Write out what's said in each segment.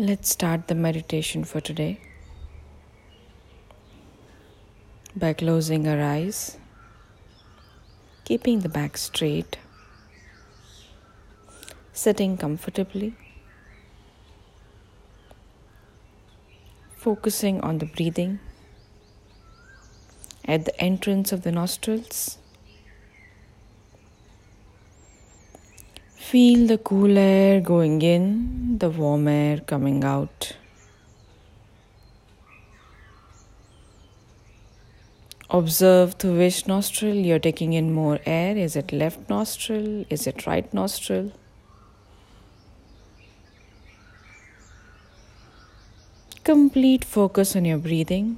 Let's start the meditation for today by closing our eyes, keeping the back straight, sitting comfortably, focusing on the breathing at the entrance of the nostrils. Feel the cool air going in, the warm air coming out. Observe through which nostril you're taking in more air. Is it left nostril? Is it right nostril? Complete focus on your breathing.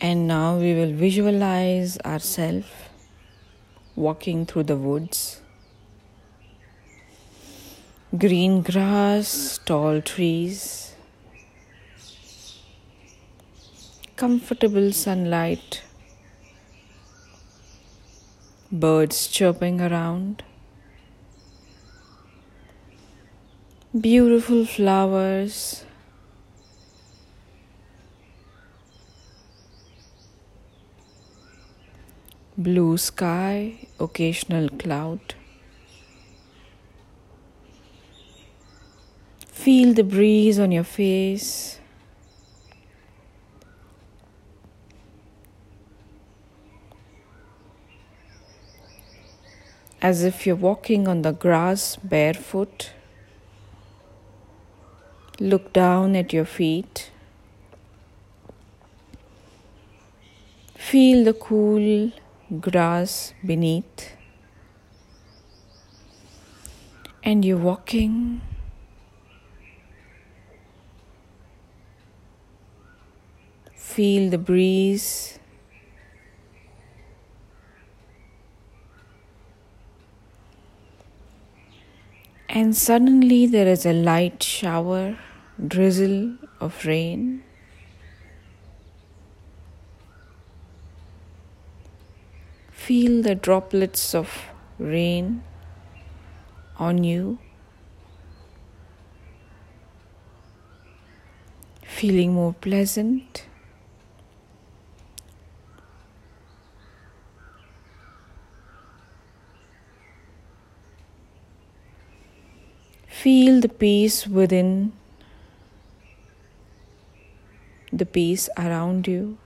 And now we will visualize ourselves walking through the woods. Green grass, tall trees, comfortable sunlight, birds chirping around, beautiful flowers. Blue sky, occasional cloud. Feel the breeze on your face. As if you're walking on the grass barefoot. Look down at your feet. Feel the cool grass beneath, and you're walking. Feel the breeze. And suddenly there is a light shower, drizzle of rain. Feel the droplets of rain on you. Feeling more pleasant. Feel the peace within, the peace around you.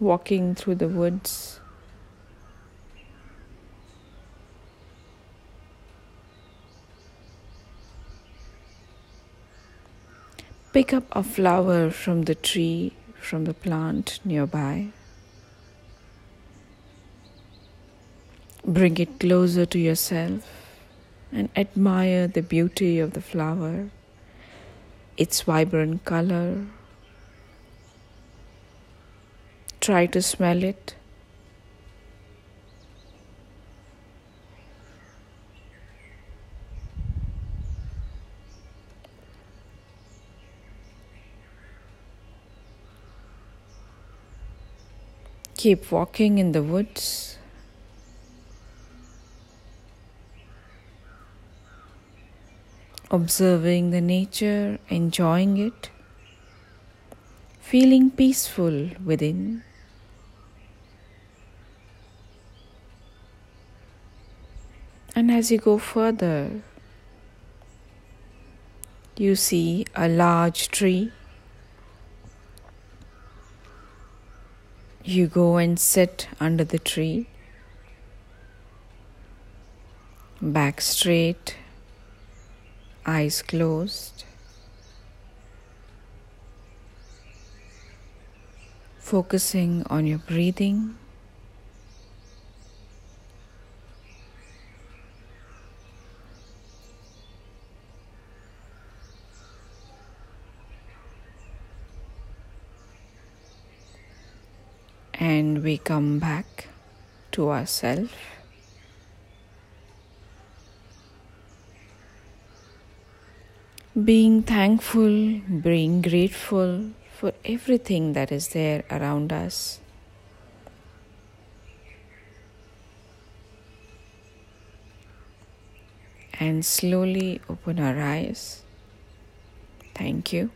Walking through the woods. Pick up a flower from the tree, from the plant nearby. Bring it closer to yourself and admire the beauty of the flower, its vibrant color, Try to smell it. Keep walking in the woods. Observing the nature, enjoying it, feeling peaceful within. And as you go further, you see a large tree. You go and sit under the tree, back straight, eyes closed. Focusing on your breathing. And we come back to ourselves. Being thankful, being grateful for everything that is there around us. And slowly open our eyes. Thank you.